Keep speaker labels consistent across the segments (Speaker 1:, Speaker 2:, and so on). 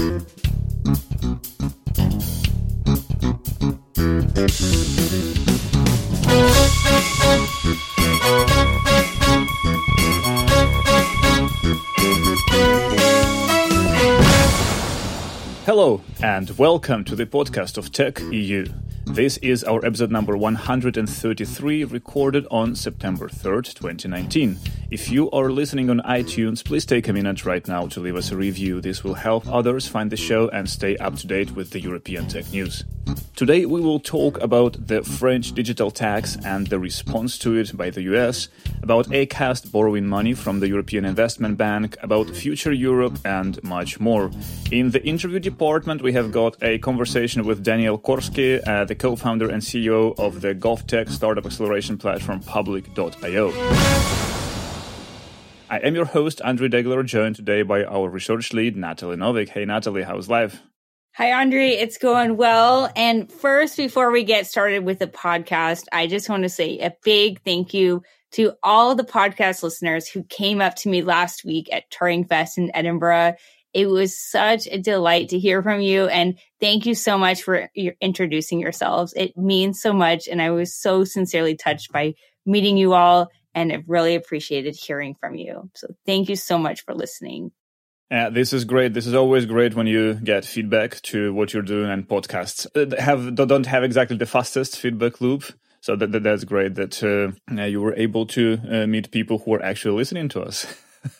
Speaker 1: Hello, and welcome to the podcast of Tech EU. This is our episode number 133, recorded on September 3rd, 2019. If you are listening on iTunes, please take a minute right now to leave us a review. This will help others find the show and stay up to date with the European tech news. Today we will talk about the French digital tax and the response to it by the US, about ACAST borrowing money from the European Investment Bank, about future Europe, and much more. In the interview department, we have got a conversation with Daniel Korski, uh, the co-founder and CEO of the GovTech startup acceleration platform Public.io. I am your host, Andrei Degeler, joined today by our research lead, Natalie Novick. Hey, Natalie, how's life?
Speaker 2: Hi, Andre. It's going well. And first, before we get started with the podcast, I just want to say a big thank you to all the podcast listeners who came up to me last week at Turing Fest in Edinburgh. It was such a delight to hear from you. And thank you so much for introducing yourselves. It means so much. And I was so sincerely touched by meeting you all and have really appreciated hearing from you. So thank you so much for listening.
Speaker 1: Yeah, this is great. This is always great when you get feedback to what you're doing and podcasts uh, have don't have exactly the fastest feedback loop. So that, that that's great that uh, you were able to uh, meet people who are actually listening to us.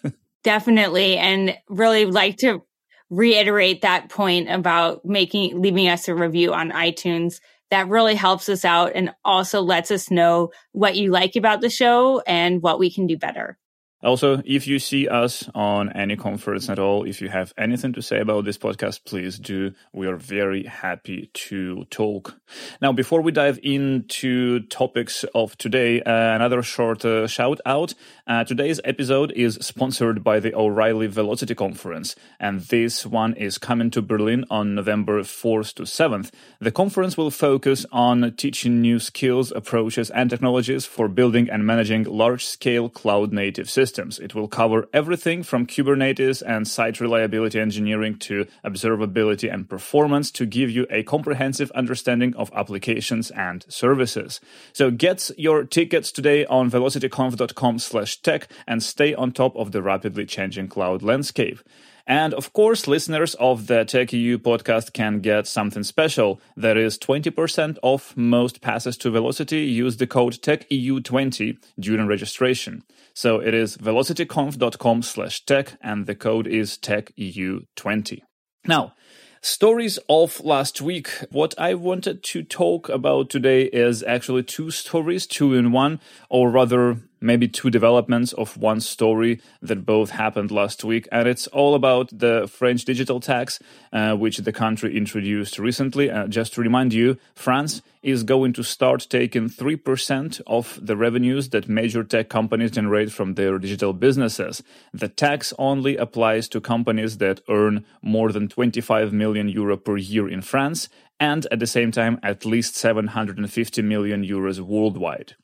Speaker 2: Definitely, and really like to reiterate that point about making leaving us a review on iTunes. That really helps us out and also lets us know what you like about the show and what we can do better.
Speaker 1: Also, if you see us on any conference at all, if you have anything to say about this podcast, please do. We are very happy to talk. Now, before we dive into topics of today, uh, another short uh, shout out. Uh, today's episode is sponsored by the O'Reilly Velocity Conference, and this one is coming to Berlin on November 4th to 7th. The conference will focus on teaching new skills, approaches, and technologies for building and managing large scale cloud native systems systems. It will cover everything from Kubernetes and site reliability engineering to observability and performance to give you a comprehensive understanding of applications and services. So get your tickets today on velocityconf.com slash tech and stay on top of the rapidly changing cloud landscape. And of course, listeners of the TechEU podcast can get something special. That is 20% off most passes to Velocity. Use the code TechEU20 during registration. So it is velocityconf.com slash tech and the code is TechEU20. Now, Stories of last week. What I wanted to talk about today is actually two stories, two in one, or rather maybe two developments of one story that both happened last week. And it's all about the French digital tax, uh, which the country introduced recently. Uh, just to remind you, France is going to start taking 3% of the revenues that major tech companies generate from their digital businesses. The tax only applies to companies that earn more than 25 million euro per year in France and at the same time at least 750 million euros worldwide.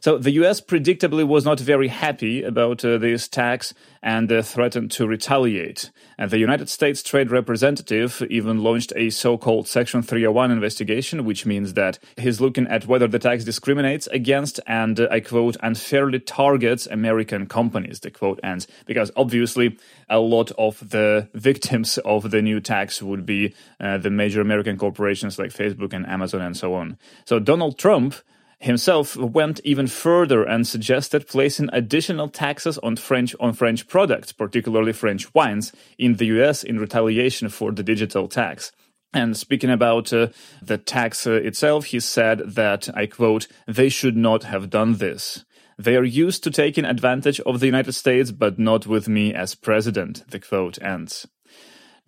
Speaker 1: So the US predictably was not very happy about uh, this tax and uh, threatened to retaliate. And the United States Trade Representative even launched a so-called Section 301 investigation, which means that he's looking at whether the tax discriminates against and uh, I quote unfairly targets American companies. The quote ends because obviously a lot of the victims of the new tax would be uh, the major American corporations like Facebook and Amazon and so on. So Donald Trump himself went even further and suggested placing additional taxes on French on French products, particularly French wines, in the US in retaliation for the digital tax. And speaking about uh, the tax uh, itself, he said that, I quote, they should not have done this. They are used to taking advantage of the United States, but not with me as president, the quote ends.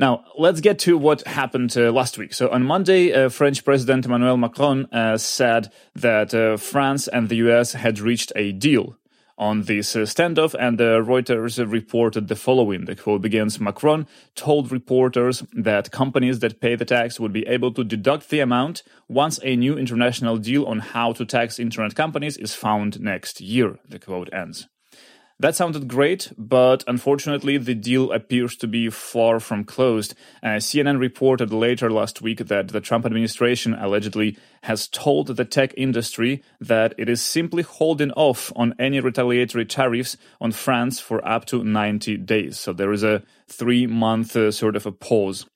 Speaker 1: Now, let's get to what happened uh, last week. So, on Monday, uh, French President Emmanuel Macron uh, said that uh, France and the US had reached a deal on this uh, standoff, and Reuters reported the following. The quote begins Macron told reporters that companies that pay the tax would be able to deduct the amount once a new international deal on how to tax internet companies is found next year. The quote ends. That sounded great, but unfortunately, the deal appears to be far from closed. Uh, CNN reported later last week that the Trump administration allegedly has told the tech industry that it is simply holding off on any retaliatory tariffs on France for up to 90 days. So there is a three month uh, sort of a pause.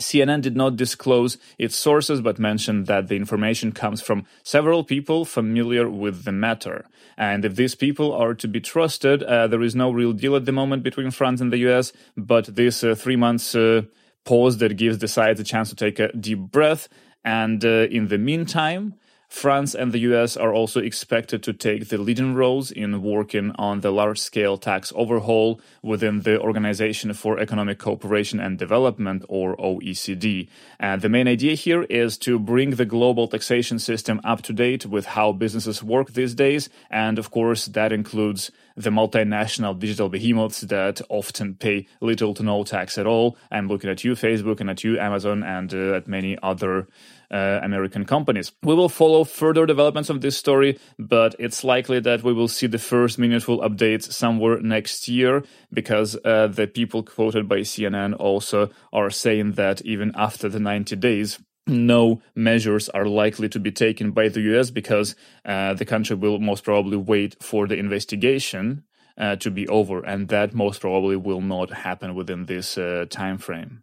Speaker 1: CNN did not disclose its sources, but mentioned that the information comes from several people familiar with the matter. And if these people are to be trusted, uh, there is no real deal at the moment between France and the US, but this uh, three months uh, pause that gives the sides a chance to take a deep breath. And uh, in the meantime, France and the US are also expected to take the leading roles in working on the large scale tax overhaul within the Organization for Economic Cooperation and Development, or OECD. And the main idea here is to bring the global taxation system up to date with how businesses work these days. And of course, that includes the multinational digital behemoths that often pay little to no tax at all. I'm looking at you, Facebook, and at you, Amazon, and uh, at many other uh, American companies. We will follow further developments of this story, but it's likely that we will see the first meaningful updates somewhere next year because uh, the people quoted by CNN also are saying that even after the 90 days, no measures are likely to be taken by the US because uh, the country will most probably wait for the investigation uh, to be over, and that most probably will not happen within this uh, time frame.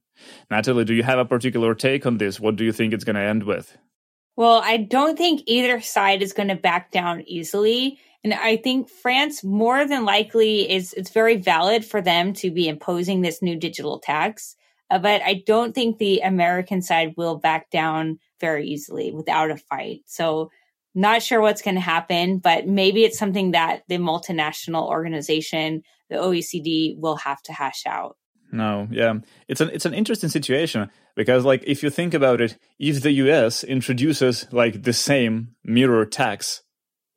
Speaker 1: Natalie, do you have a particular take on this? What do you think it's going to end with?
Speaker 2: Well, I don't think either side is going to back down easily. And I think France more than likely is it's very valid for them to be imposing this new digital tax. Uh, but I don't think the American side will back down very easily without a fight. So not sure what's going to happen, but maybe it's something that the multinational organization, the OECD, will have to hash out.
Speaker 1: No, yeah, it's an it's an interesting situation because, like, if you think about it, if the U.S. introduces like the same mirror tax,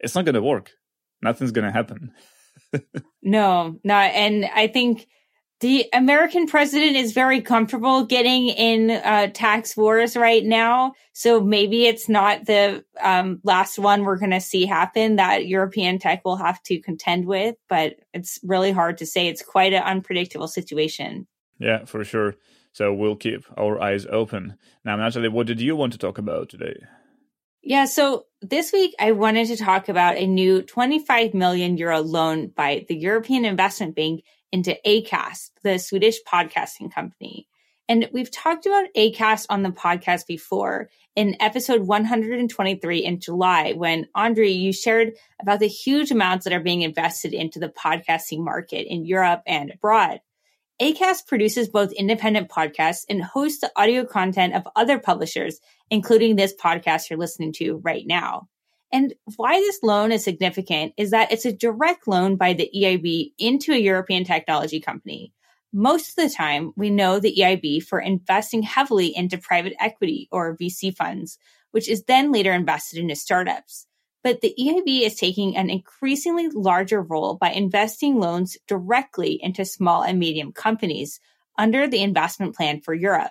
Speaker 1: it's not going to work. Nothing's going to happen.
Speaker 2: no, no, and I think the American president is very comfortable getting in uh, tax wars right now. So maybe it's not the um, last one we're going to see happen that European tech will have to contend with, but it's really hard to say. It's quite an unpredictable situation.
Speaker 1: Yeah, for sure. So we'll keep our eyes open. Now, Natalie, what did you want to talk about today?
Speaker 2: Yeah, so this week I wanted to talk about a new 25 million euro loan by the European Investment Bank into Acast, the Swedish podcasting company. And we've talked about Acast on the podcast before in episode 123 in July, when Andre, you shared about the huge amounts that are being invested into the podcasting market in Europe and abroad. Acast produces both independent podcasts and hosts the audio content of other publishers, including this podcast you're listening to right now. And why this loan is significant is that it's a direct loan by the EIB into a European technology company. Most of the time, we know the EIB for investing heavily into private equity or VC funds, which is then later invested into startups. But the EIB is taking an increasingly larger role by investing loans directly into small and medium companies under the investment plan for Europe.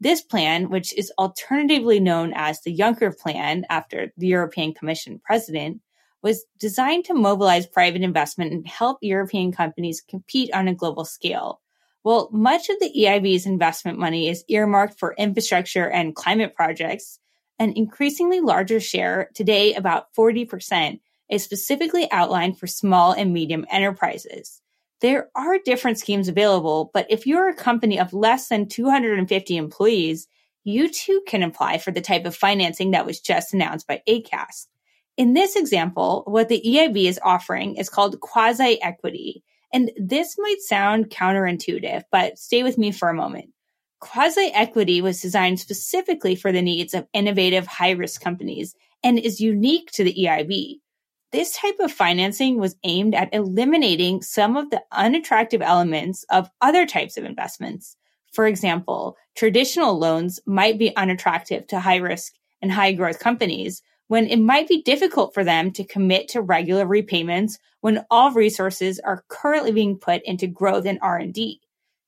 Speaker 2: This plan, which is alternatively known as the Juncker Plan after the European Commission president, was designed to mobilize private investment and help European companies compete on a global scale. Well, much of the EIB's investment money is earmarked for infrastructure and climate projects. An increasingly larger share, today about 40%, is specifically outlined for small and medium enterprises. There are different schemes available, but if you're a company of less than 250 employees, you too can apply for the type of financing that was just announced by Acast. In this example, what the EIB is offering is called quasi equity. And this might sound counterintuitive, but stay with me for a moment. Quasi equity was designed specifically for the needs of innovative high risk companies and is unique to the EIB. This type of financing was aimed at eliminating some of the unattractive elements of other types of investments. For example, traditional loans might be unattractive to high risk and high growth companies when it might be difficult for them to commit to regular repayments when all resources are currently being put into growth and R&D.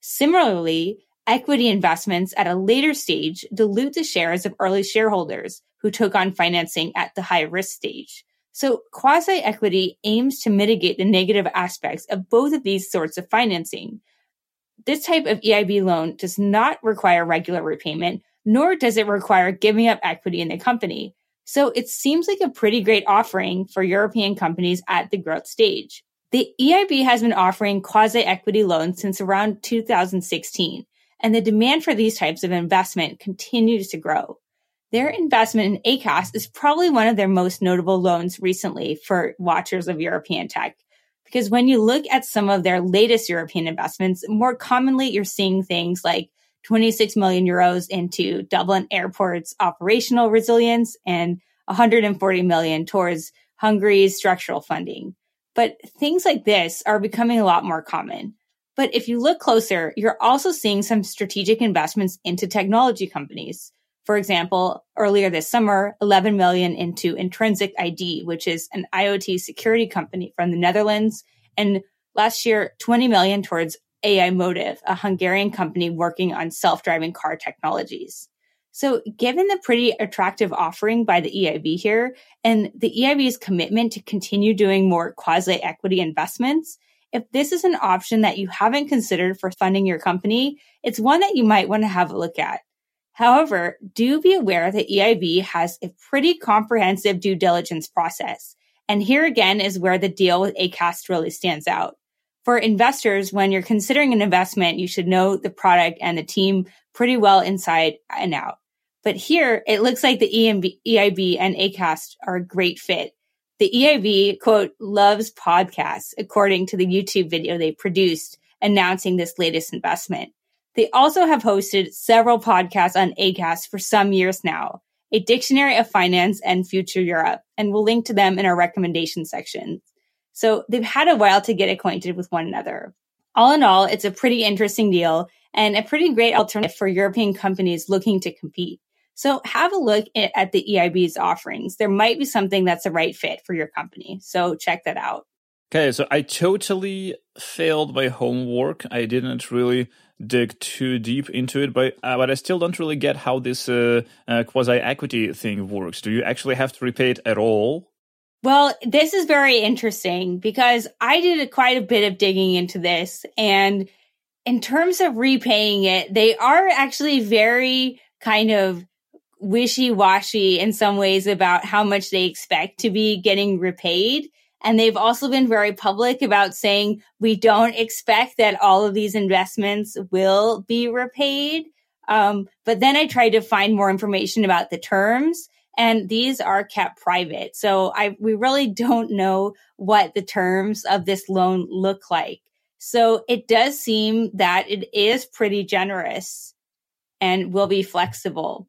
Speaker 2: Similarly, equity investments at a later stage dilute the shares of early shareholders who took on financing at the high risk stage. So quasi equity aims to mitigate the negative aspects of both of these sorts of financing. This type of EIB loan does not require regular repayment, nor does it require giving up equity in the company. So it seems like a pretty great offering for European companies at the growth stage. The EIB has been offering quasi equity loans since around 2016, and the demand for these types of investment continues to grow. Their investment in Acast is probably one of their most notable loans recently for watchers of European tech. Because when you look at some of their latest European investments, more commonly you're seeing things like 26 million euros into Dublin Airport's operational resilience and 140 million towards Hungary's structural funding. But things like this are becoming a lot more common. But if you look closer, you're also seeing some strategic investments into technology companies. For example, earlier this summer, 11 million into Intrinsic ID, which is an IoT security company from the Netherlands. And last year, 20 million towards aiMotive, a Hungarian company working on self-driving car technologies. So given the pretty attractive offering by the EIB here and the EIB's commitment to continue doing more quasi equity investments, if this is an option that you haven't considered for funding your company, it's one that you might want to have a look at. However, do be aware that EIB has a pretty comprehensive due diligence process. And here again is where the deal with ACAST really stands out for investors, when you're considering an investment, you should know the product and the team pretty well inside and out. But here, it looks like the EMB, EIB and ACAST are a great fit. The EIB, quote, loves podcasts, according to the YouTube video they produced announcing this latest investment. They also have hosted several podcasts on ACAST for some years now, a dictionary of finance and future Europe, and we'll link to them in our recommendation section. So they've had a while to get acquainted with one another. All in all, it's a pretty interesting deal and a pretty great alternative for European companies looking to compete. So have a look at the EIB's offerings. There might be something that's a right fit for your company. So check that out.
Speaker 1: Okay, so I totally failed my homework. I didn't really dig too deep into it, but uh, but I still don't really get how this uh, uh, quasi equity thing works. Do you actually have to repay it at all?
Speaker 2: Well, this is very interesting because I did quite a bit of digging into this. And in terms of repaying it, they are actually very kind of wishy washy in some ways about how much they expect to be getting repaid. And they've also been very public about saying we don't expect that all of these investments will be repaid. Um, but then I tried to find more information about the terms and these are kept private. So I, we really don't know what the terms of this loan look like. So it does seem that it is pretty generous and will be flexible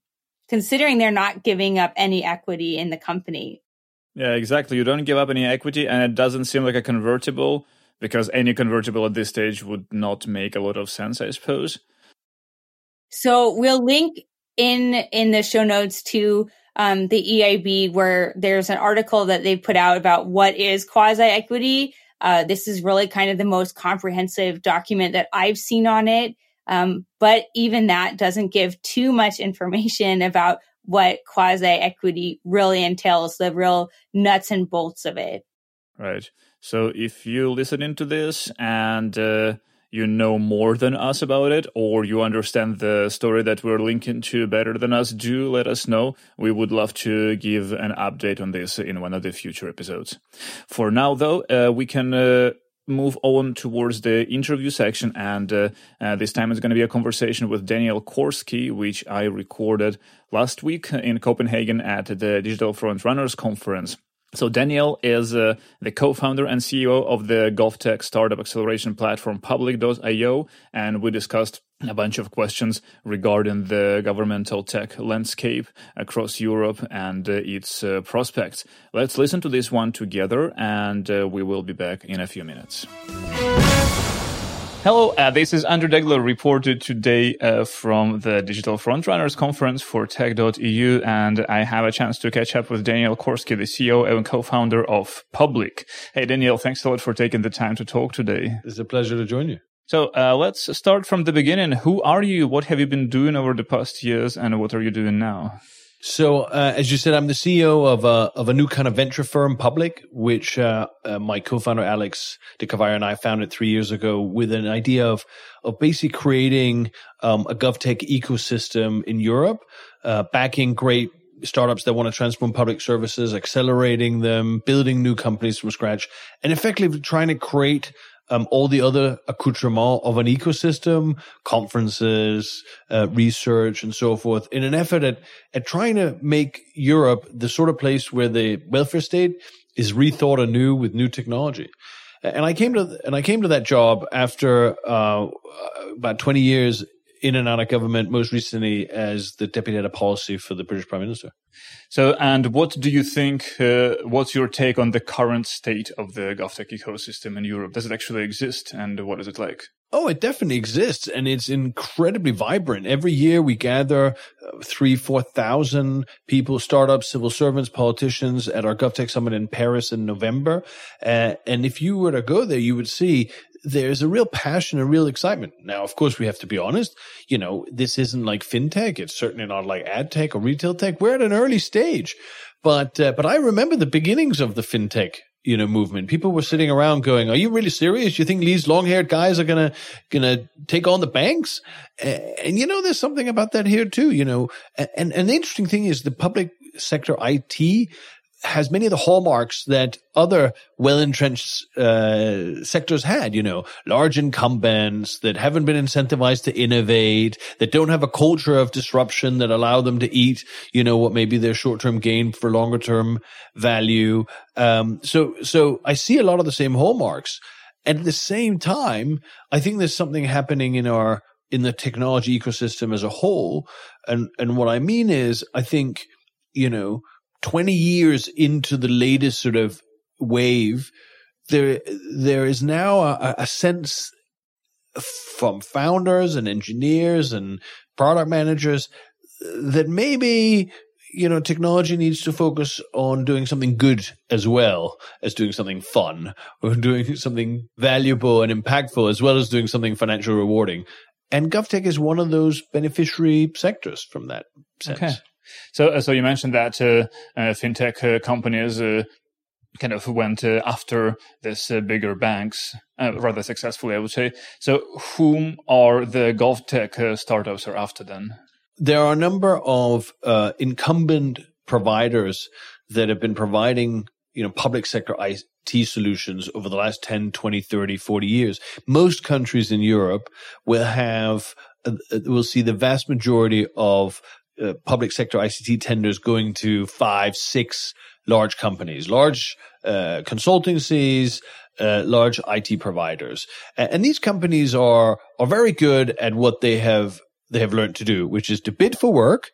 Speaker 2: considering they're not giving up any equity in the company.
Speaker 1: Yeah, exactly. You don't give up any equity and it doesn't seem like a convertible because any convertible at this stage would not make a lot of sense, I suppose.
Speaker 2: So we'll link in in the show notes to um, the EIB where there's an article that they put out about what is quasi equity. Uh, this is really kind of the most comprehensive document that I've seen on it. Um, but even that doesn't give too much information about what quasi equity really entails, the real nuts and bolts of it.
Speaker 1: Right. So if you listen into this and uh, you know more than us about it or you understand the story that we're linking to better than us, do let us know. We would love to give an update on this in one of the future episodes. For now, though, uh, we can uh, move on towards the interview section. And uh, uh, this time it's going to be a conversation with Daniel Korski, which I recorded last week in Copenhagen at the Digital Front Runners Conference. So Daniel is uh, the co-founder and CEO of the GovTech startup acceleration platform Public.io, and we discussed a bunch of questions regarding the governmental tech landscape across Europe and uh, its uh, prospects. Let's listen to this one together, and uh, we will be back in a few minutes. Hello, uh, this is Andrew Degeler reported today uh, from the Digital Frontrunners Conference for Tech.eu, and I have a chance to catch up with Daniel Korski, the CEO and co-founder of Public. Hey, Daniel, thanks a lot for taking the time to talk today.
Speaker 3: It's a pleasure to join you.
Speaker 1: So uh, let's start from the beginning. Who are you? What have you been doing over the past years, and what are you doing now?
Speaker 3: So, uh, as you said, I'm the CEO of a of a new kind of venture firm, Public, which uh, uh, my co-founder Alex de Carvalho and I founded three years ago with an idea of of basically creating um, a GovTech ecosystem in Europe, uh, backing great startups that want to transform public services, accelerating them, building new companies from scratch, and effectively trying to create um, all the other accoutrements of an ecosystem, conferences, uh, research, and so forth, in an effort at, at trying to make Europe the sort of place where the welfare state is rethought anew with new technology. And I came to and I came to that job after uh, about twenty years in and out of government, most recently as the deputy head of policy for the British Prime Minister.
Speaker 1: So, and what do you think? Uh, what's your take on the current state of the GovTech ecosystem in Europe? Does it actually exist, and what is it like?
Speaker 3: Oh, it definitely exists, and it's incredibly vibrant. Every year we gather uh, three, four thousand people, startups, civil servants, politicians at our GovTech Summit in Paris in November. Uh, and if you were to go there, you would see there's a real passion and real excitement. Now, of course, we have to be honest. You know, this isn't like fintech. It's certainly not like ad tech or retail tech. We're at an early stage, but uh, but I remember the beginnings of the fintech you know movement. People were sitting around going, "Are you really serious? You think these long-haired guys are gonna gonna take on the banks?" And, you know, there's something about that here too. You know, and and the interesting thing is the public sector IT has many of the hallmarks that other well-entrenched uh, sectors had. You know, large incumbents that haven't been incentivized to innovate, that don't have a culture of disruption that allow them to eat, you know, what may be their short-term gain for longer-term value. Um, so, so I see a lot of the same hallmarks, and at the same time, I think there's something happening in our in the technology ecosystem as a whole, and and what I mean is, I think you know 20 years into the latest sort of wave, there, there is now a, a sense from founders and engineers and product managers that maybe you know technology needs to focus on doing something good as well as doing something fun or doing something valuable and impactful as well as doing something financially rewarding and govtech is one of those beneficiary sectors from that sense okay.
Speaker 1: So, uh, so you mentioned that uh, uh, fintech uh, companies uh, kind of went uh, after this bigger banks rather successfully, I would say. So, whom are the GovTech startups are after then?
Speaker 3: There are a number of incumbent providers that have been providing, you know, public sector IT solutions over the last 10, 20, 30, 40 years. Most countries in Europe will have will see the vast majority of uh, public sector ICT tenders going to five, six large companies, large uh, consultancies, uh, large IT providers, and, these companies are are very good at what they have they have learned to do, which is to bid for work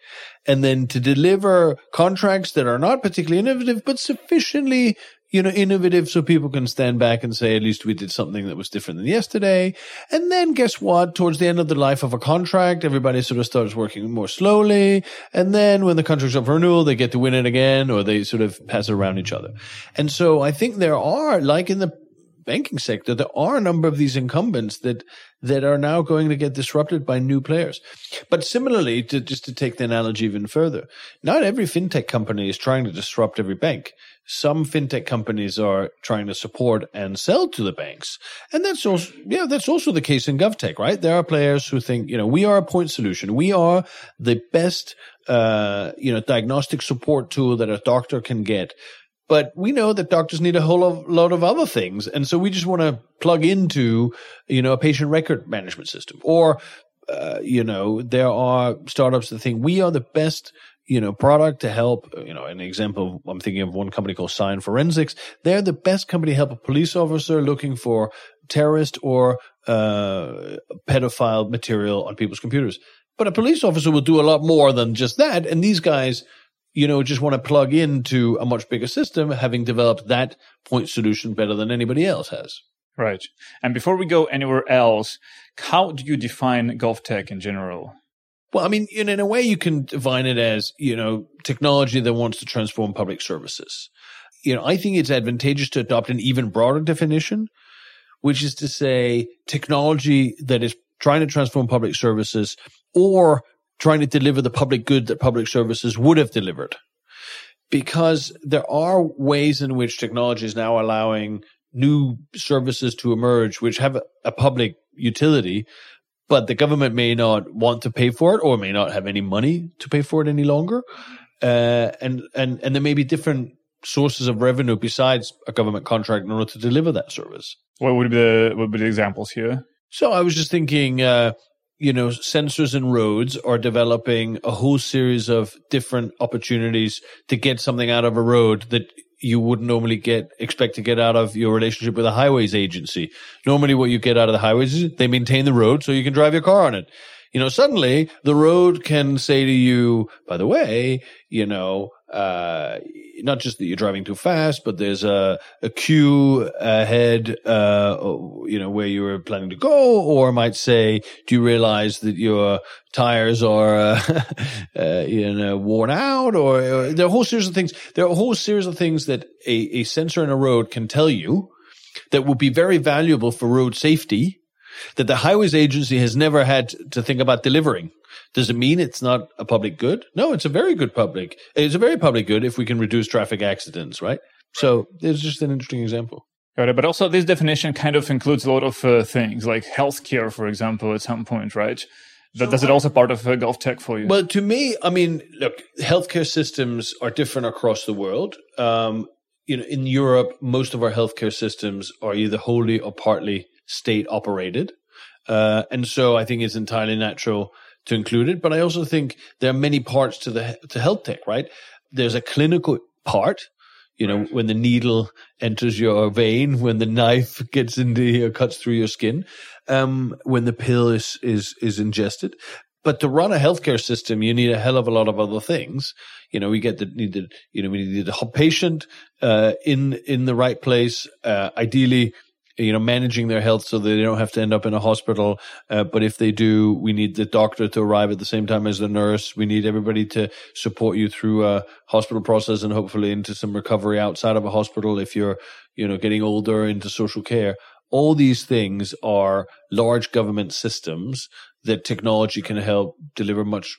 Speaker 3: and then to deliver contracts that are not particularly innovative, but sufficiently you know, innovative so people can stand back and say, at least we did something that was different than yesterday. And then guess what? Towards the end of the life of a contract, everybody sort of starts working more slowly. And then when the contract's up for renewal, they get to win it again or they sort of pass it around each other. And so I think there are, like in the banking sector, there are a number of these incumbents that that are now going to get disrupted by new players. But similarly, to, just to take the analogy even further, not every fintech company is trying to disrupt every bank some fintech companies are trying to support and sell to the banks. And that's also, yeah, that's also the case in GovTech, right? There are players who think, you know, we are a point solution. We are the best, uh, you know, diagnostic support tool that a doctor can get. But we know that doctors need a whole lot of other things. And so we just want to plug into, you know, a patient record management system or, uh, you know, there are startups that think we are the best you know, product to help, you know, an example, I'm thinking of one company called Cyan Forensics. They're the best company to help a police officer looking for terrorist or uh, pedophile material on people's computers. But a police officer will do a lot more than just that. And these guys, you know, just want to plug into a much bigger system, having developed that point solution better than anybody else has.
Speaker 1: Right. And before we go anywhere else, how do you define GovTech in general?
Speaker 3: Well, I mean, in, in a way, you can define it as, you know, technology that wants to transform public services. You know, I think it's advantageous to adopt an even broader definition, which is to say technology that is trying to transform public services or trying to deliver the public good that public services would have delivered. Because there are ways in which technology is now allowing new services to emerge, which have a, a public utility, but the government may not want to pay for it or may not have any money to pay for it any longer. Uh, and, and, and there may be different sources of revenue besides a government contract in order to deliver that service.
Speaker 1: What would be the, what would be the examples here?
Speaker 3: So I was just thinking, uh, you know, sensors and roads are developing a whole series of different opportunities to get something out of a road that you wouldn't normally get expect to get out of your relationship with a highways agency. Normally what you get out of the highways is they maintain the road so you can drive your car on it. You know, suddenly the road can say to you, by the way, you know, uh, not just that you're driving too fast, but there's a, a queue ahead, uh, you know, where you were planning to go, or might say, do you realize that your tires are, uh, uh, you know, worn out or, or, there are a whole series of things. There are a whole series of things that a, a sensor in a road can tell you that will be very valuable for road safety that the highways agency has never had to think about delivering. Does it mean it's not a public good? No, it's a very good public. It's a very public good if we can reduce traffic accidents, right? So it's just an interesting example.
Speaker 1: Got it. But also, this definition kind of includes a lot of uh, things like healthcare, for example, at some point, right? But does it also part of uh, tech for you?
Speaker 3: Well, to me, I mean, look, healthcare systems are different across the world. Um, you know, in Europe, most of our healthcare systems are either wholly or partly state operated. Uh, and so I think it's entirely natural to include it. But I also think there are many parts to the to health tech, right? There's a clinical part, you know, right. when the needle enters your vein, when the knife gets into your, cuts through your skin, um, when the pill is is is ingested. But to run a healthcare system, you need a hell of a lot of other things. You know, we get the need the you know we need the patient uh, in in the right place. Uh, ideally, you know, managing their health so they don't have to end up in a hospital. Uh, but if they do, we need the doctor to arrive at the same time as the nurse. We need everybody to support you through a hospital process and hopefully into some recovery outside of a hospital if you're, you know, getting older into social care. All these things are large government systems that technology can help deliver much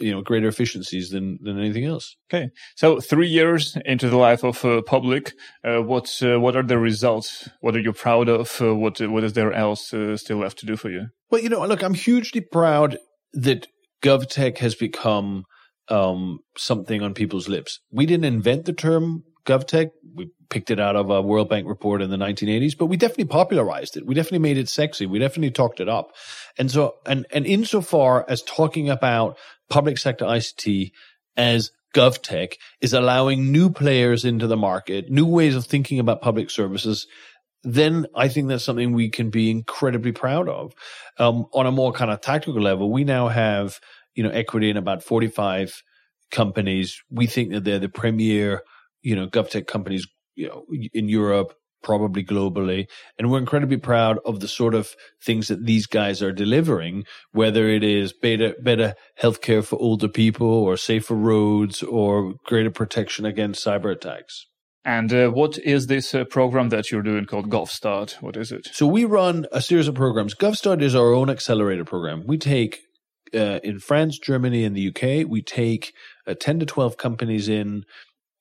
Speaker 3: you know greater efficiencies than than anything else.
Speaker 1: Okay, so three years into the life of uh, public, uh, what uh, what are the results? What are you proud of? Uh, what what is there else uh, still left to do for you?
Speaker 3: Well, you know, look, I'm hugely proud that GovTech has become um, something on people's lips. We didn't invent the term GovTech. We picked it out of a World Bank report in the 1980s, but we definitely popularized it. We definitely made it sexy. We definitely talked it up. And so, and, and insofar as talking about public sector ICT as GovTech is allowing new players into the market, new ways of thinking about public services, then I think that's something we can be incredibly proud of. Um, on a more kind of tactical level, we now have, you know, equity in about 45 companies. We think that they're the premier, you know, GovTech companies, you know, in Europe, probably globally. And we're incredibly proud of the sort of things that these guys are delivering, whether it is better, better healthcare for older people or safer roads or greater protection against cyber attacks.
Speaker 1: And uh, what is this uh, program that you're doing called GovStart? What is it?
Speaker 3: So we run a series of programs. GovStart is our own accelerator program. We take uh, in France, Germany, and the UK, we take uh, 10 to 12 companies in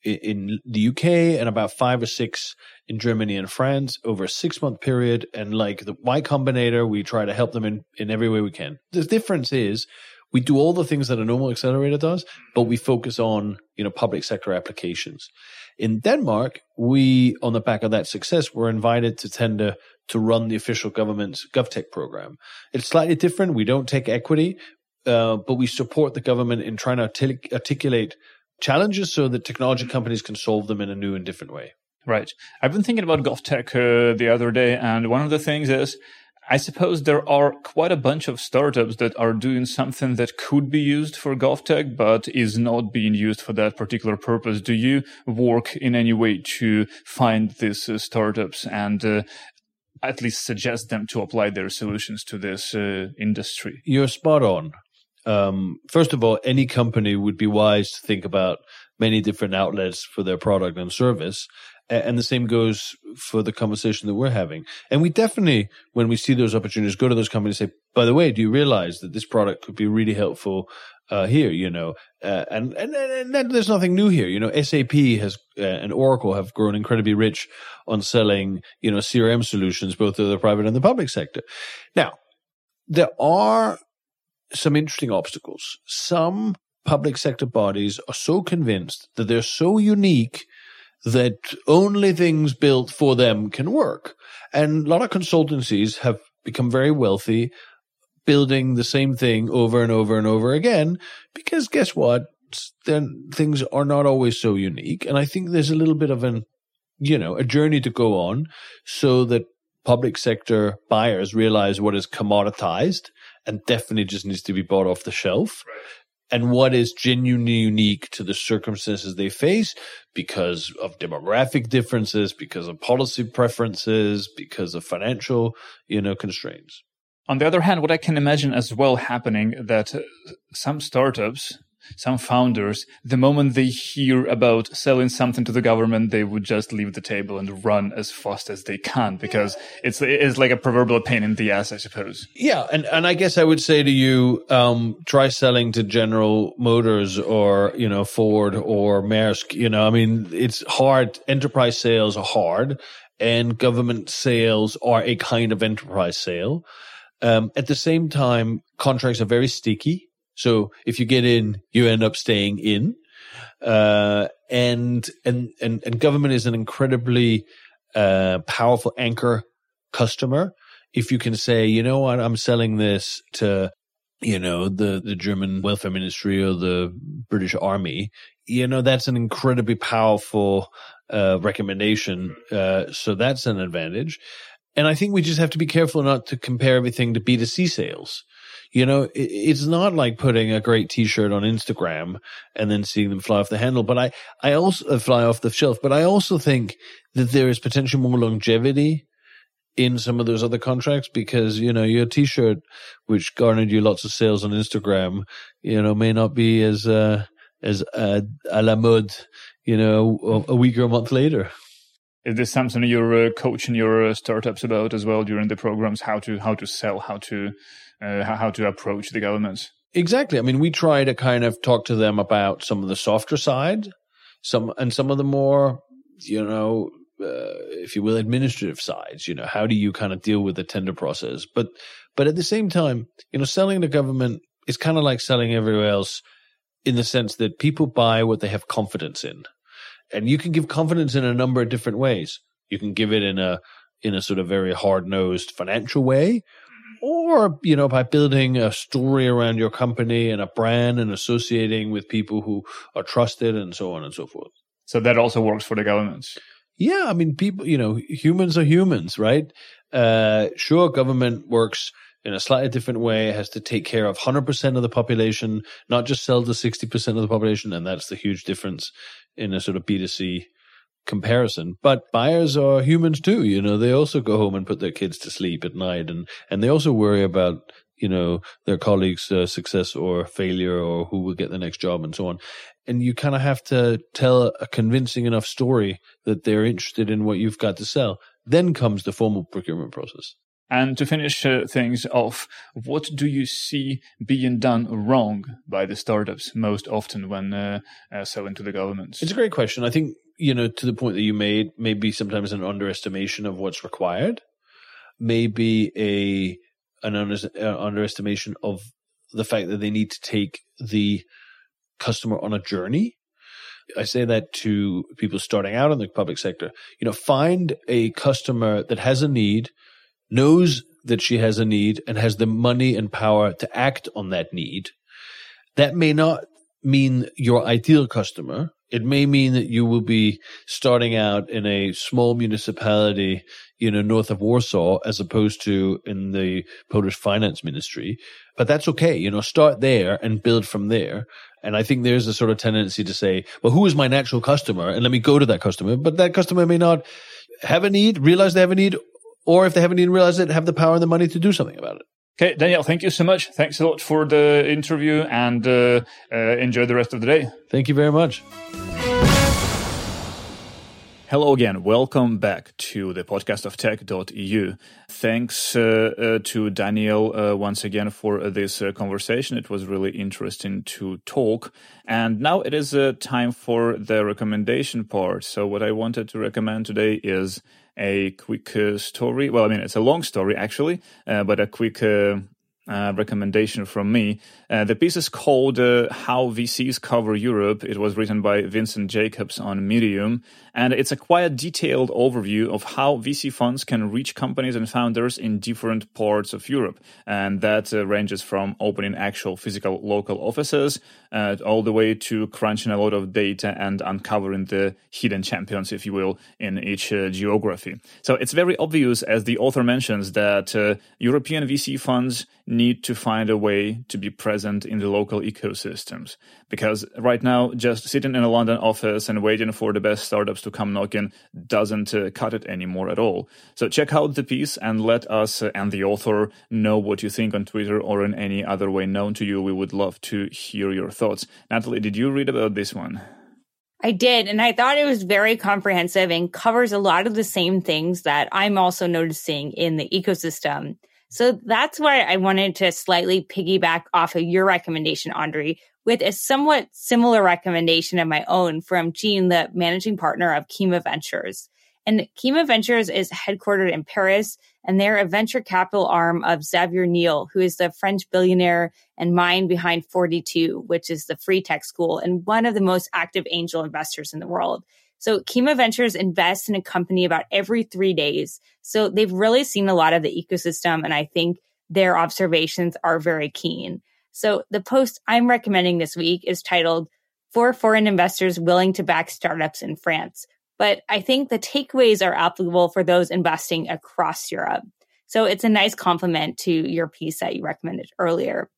Speaker 3: in the UK and about five or six in Germany and France over a six month period. And like the Y Combinator, we try to help them in, in every way we can. The difference is we do all the things that a normal accelerator does, but we focus on, you know, public sector applications. In Denmark, we, on the back of that success, were invited to tender to run the official government's GovTech program. It's slightly different. We don't take equity, uh, but we support the government in trying to articulate challenges so that technology companies can solve them in a new and different way.
Speaker 1: Right. I've been thinking about GovTech uh, the other day, and one of the things is I suppose there are quite a bunch of startups that are doing something that could be used for GovTech, but is not being used for that particular purpose. Do you work in any way to find these uh, startups and uh, at least suggest them to apply their solutions to this uh, industry?
Speaker 3: You're spot on um, first of all, any company would be wise to think about many different outlets for their product and service. And the same goes for the conversation that we're having. And we definitely, when we see those opportunities, go to those companies and say, by the way, do you realize that this product could be really helpful uh, here, you know, uh, and, and, and there's nothing new here. You know, SAP has uh, and Oracle have grown incredibly rich on selling, you know, CRM solutions, both to the private and the public sector. Now, there are some interesting obstacles. Some public sector bodies are so convinced that they're so unique that only things built for them can work. And a lot of consultancies have become very wealthy building the same thing over and over and over again because guess what? Then things are not always so unique. And I think there's a little bit of an, you know, a journey to go on so that public sector buyers realize what is commoditized and definitely just needs to be bought off the shelf. Right and what is genuinely unique to the circumstances they face because of demographic differences, because of policy preferences, because of financial, you know, constraints.
Speaker 1: On the other hand, what I can imagine as well happening that some startups some founders, the moment they hear about selling something to the government, they would just leave the table and run as fast as they can because it's it's like a proverbial pain in the ass, I suppose.
Speaker 3: Yeah, and and I guess I would say to you, um, try selling to General Motors or you know Ford or Maersk. You know, I mean, it's hard. Enterprise sales are hard, and government sales are a kind of enterprise sale. Um, at the same time, contracts are very sticky so if you get in, you end up staying in. Uh, and, and, and, and government is an incredibly, uh, powerful anchor customer. If you can say, you know what, I'm selling this to, you know, the, the German welfare ministry or the British army, you know, that's an incredibly powerful, uh, recommendation. Uh, so that's an advantage. And I think we just have to be careful not to compare everything to B2C sales. You know, it's not like putting a great T-shirt on Instagram and then seeing them fly off the handle. But I, I also uh, fly off the shelf. But I also think that there is potential more longevity in some of those other contracts because you know your T-shirt, which garnered you lots of sales on Instagram, you know, may not be as uh, as uh, a la mode, you know, a, a week or a month later.
Speaker 1: Is this something you're uh, coaching your uh, startups about as well during the programs? How to how to sell, how to uh, how to approach the governments.
Speaker 3: Exactly. I mean, we try to kind of talk to them about some of the softer side, some and some of the more, you know, uh, if you will, administrative sides. You know, how do you kind of deal with the tender process? But but at the same time, you know, selling the government is kind of like selling everywhere else, in the sense that people buy what they have confidence in, and you can give confidence in a number of different ways. You can give it in a in a sort of very hard nosed financial way, or you know by building a story around your company and a brand and associating with people who are trusted and so on and so forth.
Speaker 1: So that also works for the governments.
Speaker 3: Yeah i mean people you know humans are humans right? Uh sure government works in a slightly different way it has to take care of 100% of the population not just sell to 60% of the population and that's the huge difference in a sort of b2c comparison. But buyers are humans too. You know, they also go home and put their kids to sleep at night, and and they also worry about you know their colleagues' uh, success or failure, or who will get the next job, and so on. And you kind of have to tell a convincing enough story that they're interested in what you've got to sell. Then comes the formal procurement process.
Speaker 1: And to finish uh, things off, what do you see being done wrong by the startups most often when uh, uh, selling to the governments?
Speaker 3: It's a great question. I think you know, to the point that you made, maybe sometimes an underestimation of what's required, maybe a an under, uh, underestimation of the fact that they need to take the customer on a journey. I say that to people starting out in the public sector. You know, find a customer that has a need, knows that she has a need, and has the money and power to act on that need. That may not mean your ideal customer, it may mean that you will be starting out in a small municipality, you know, north of Warsaw, as opposed to in the Polish finance ministry. But that's okay. You know, start there and build from there. And I think there's a sort of tendency to say, well, who is my natural customer? And let me go to that customer. But that customer may not have a need, realize they have a need, or if they haven't even realized it, have the power and the money to do something about it.
Speaker 1: Okay, Daniel, thank you so much. Thanks a lot for the interview and uh, uh, enjoy the rest of the day.
Speaker 3: Thank you very much.
Speaker 1: Hello again. Welcome back to the podcast of tech.eu. Thanks uh, uh, to Daniel uh, once again for uh, this uh, conversation. It was really interesting to talk. And now it is uh, time for the recommendation part. So, what I wanted to recommend today is a quick story. Well, I mean, it's a long story actually, uh, but a quick uh, recommendation from me. Uh, the piece is called uh, How VCs Cover Europe. It was written by Vincent Jacobs on Medium, and it's a quite detailed overview of how VC funds can reach companies and founders in different parts of Europe. And that uh, ranges from opening actual physical local offices uh, all the way to crunching a lot of data and uncovering the hidden champions, if you will, in each uh, geography. So it's very obvious, as the author mentions, that European VC funds need to find a way to be present in the local ecosystems. Because right now, just sitting in a London office and waiting for the best startups to come knocking doesn't uh, cut it anymore at all. So check out the piece and let us uh, and the author know what you think on Twitter or in any other way known to you. We would love to hear your thoughts. Natalie, did you read about this one?
Speaker 2: I did. And I thought it was very comprehensive and covers a lot of the same things that I'm also noticing in the ecosystem. So that's why I wanted to slightly piggyback off of your recommendation, Andre, with a somewhat similar recommendation of my own from Jean, the managing partner of Kima Ventures. And Kima Ventures is headquartered in Paris, and they're a venture capital arm of Xavier Niel, who is the French billionaire and mind behind 42, which is the free tech school and one of the most active angel investors in the world. So Kima Ventures invests in a company about every three days. So they've really seen a lot of the ecosystem. And I think their observations are very keen. So the post I'm recommending this week is titled For Foreign Investors Willing to Back Startups in France. But I think the takeaways are applicable for those investing across Europe. So it's a nice complement to your piece that you recommended earlier.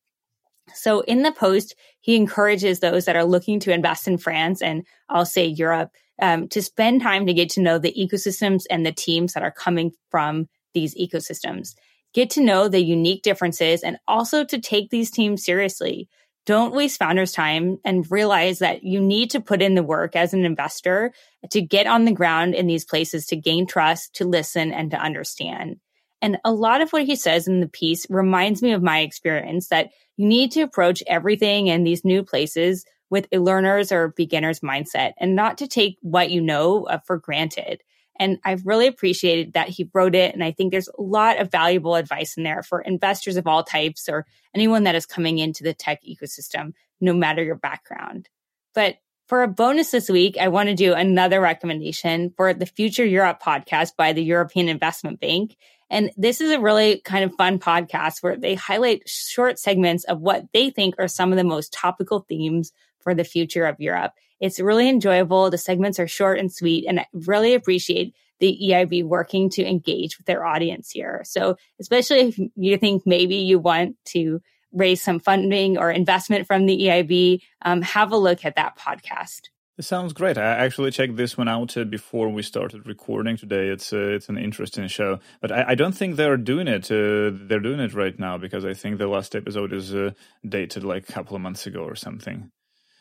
Speaker 2: So in the post, he encourages those that are looking to invest in France and I'll say Europe um, to spend time to get to know the ecosystems and the teams that are coming from these ecosystems. Get to know the unique differences and also to take these teams seriously. Don't waste founders' time and realize that you need to put in the work as an investor to get on the ground in these places to gain trust, to listen, and to understand. And a lot of what he says in the piece reminds me of my experience that you need to approach everything in these new places with a learner's or beginner's mindset and not to take what you know uh, for granted. And I've really appreciated that he wrote it. And I think there's a lot of valuable advice in there for investors of all types or anyone that is coming into the tech ecosystem, no matter your background. But for a bonus this week, I want to do another recommendation for the Future Europe podcast by the European Investment Bank. And this is a really kind of fun podcast where they highlight short segments of what they think are some of the most topical themes for the future of Europe. It's really enjoyable. The segments are short and sweet, and I really appreciate the EIB working to engage with their audience here. So, especially if you think maybe you want to raise some funding or investment from the EIB, um, have a look at that podcast.
Speaker 1: It sounds great. I actually checked this one out uh, before we started recording today. It's uh, it's an interesting show, but I, I don't think they're doing it. Uh, they're doing it right now because I think the last episode is uh, dated like a couple of months ago or something.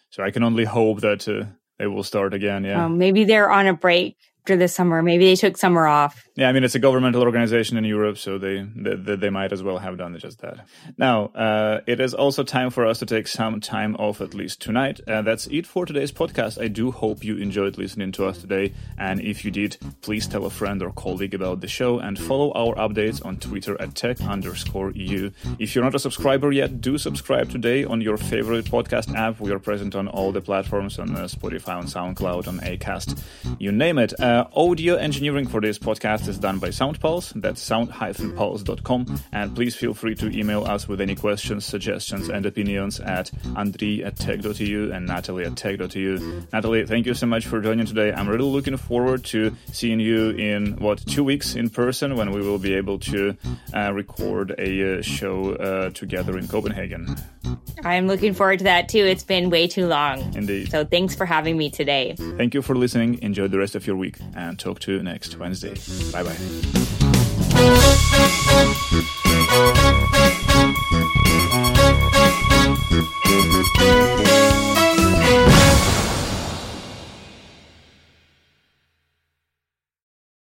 Speaker 1: So I can only hope that uh, they will start again. Yeah.
Speaker 2: Maybe they're on a break after summer. Maybe they took summer off.
Speaker 1: Yeah, I mean it's a governmental organization in Europe, so they they, they might as well have done just that. Now uh, it is also time for us to take some time off, at least tonight. Uh, that's it for today's podcast. I do hope you enjoyed listening to us today, and if you did, please tell a friend or colleague about the show and follow our updates on Twitter at tech underscore eu. If you're not a subscriber yet, do subscribe today on your favorite podcast app. We are present on all the platforms on uh, Spotify, on SoundCloud, on Acast, you name it. Uh, uh, audio engineering for this podcast is done by SoundPulse. That's sound-pulse.com. And please feel free to email us with any questions, suggestions, and opinions at andri at tech.eu and natalie at tech.eu. Natalie, thank you so much for joining today. I'm really looking forward to seeing you in, what, two weeks in person when we will be able to uh, record a uh, show uh, together in Copenhagen.
Speaker 2: I'm looking forward to that too. It's been way too long.
Speaker 1: Indeed.
Speaker 2: So thanks for having me today.
Speaker 1: Thank you for listening. Enjoy the rest of your week and talk to you next Wednesday. Bye bye.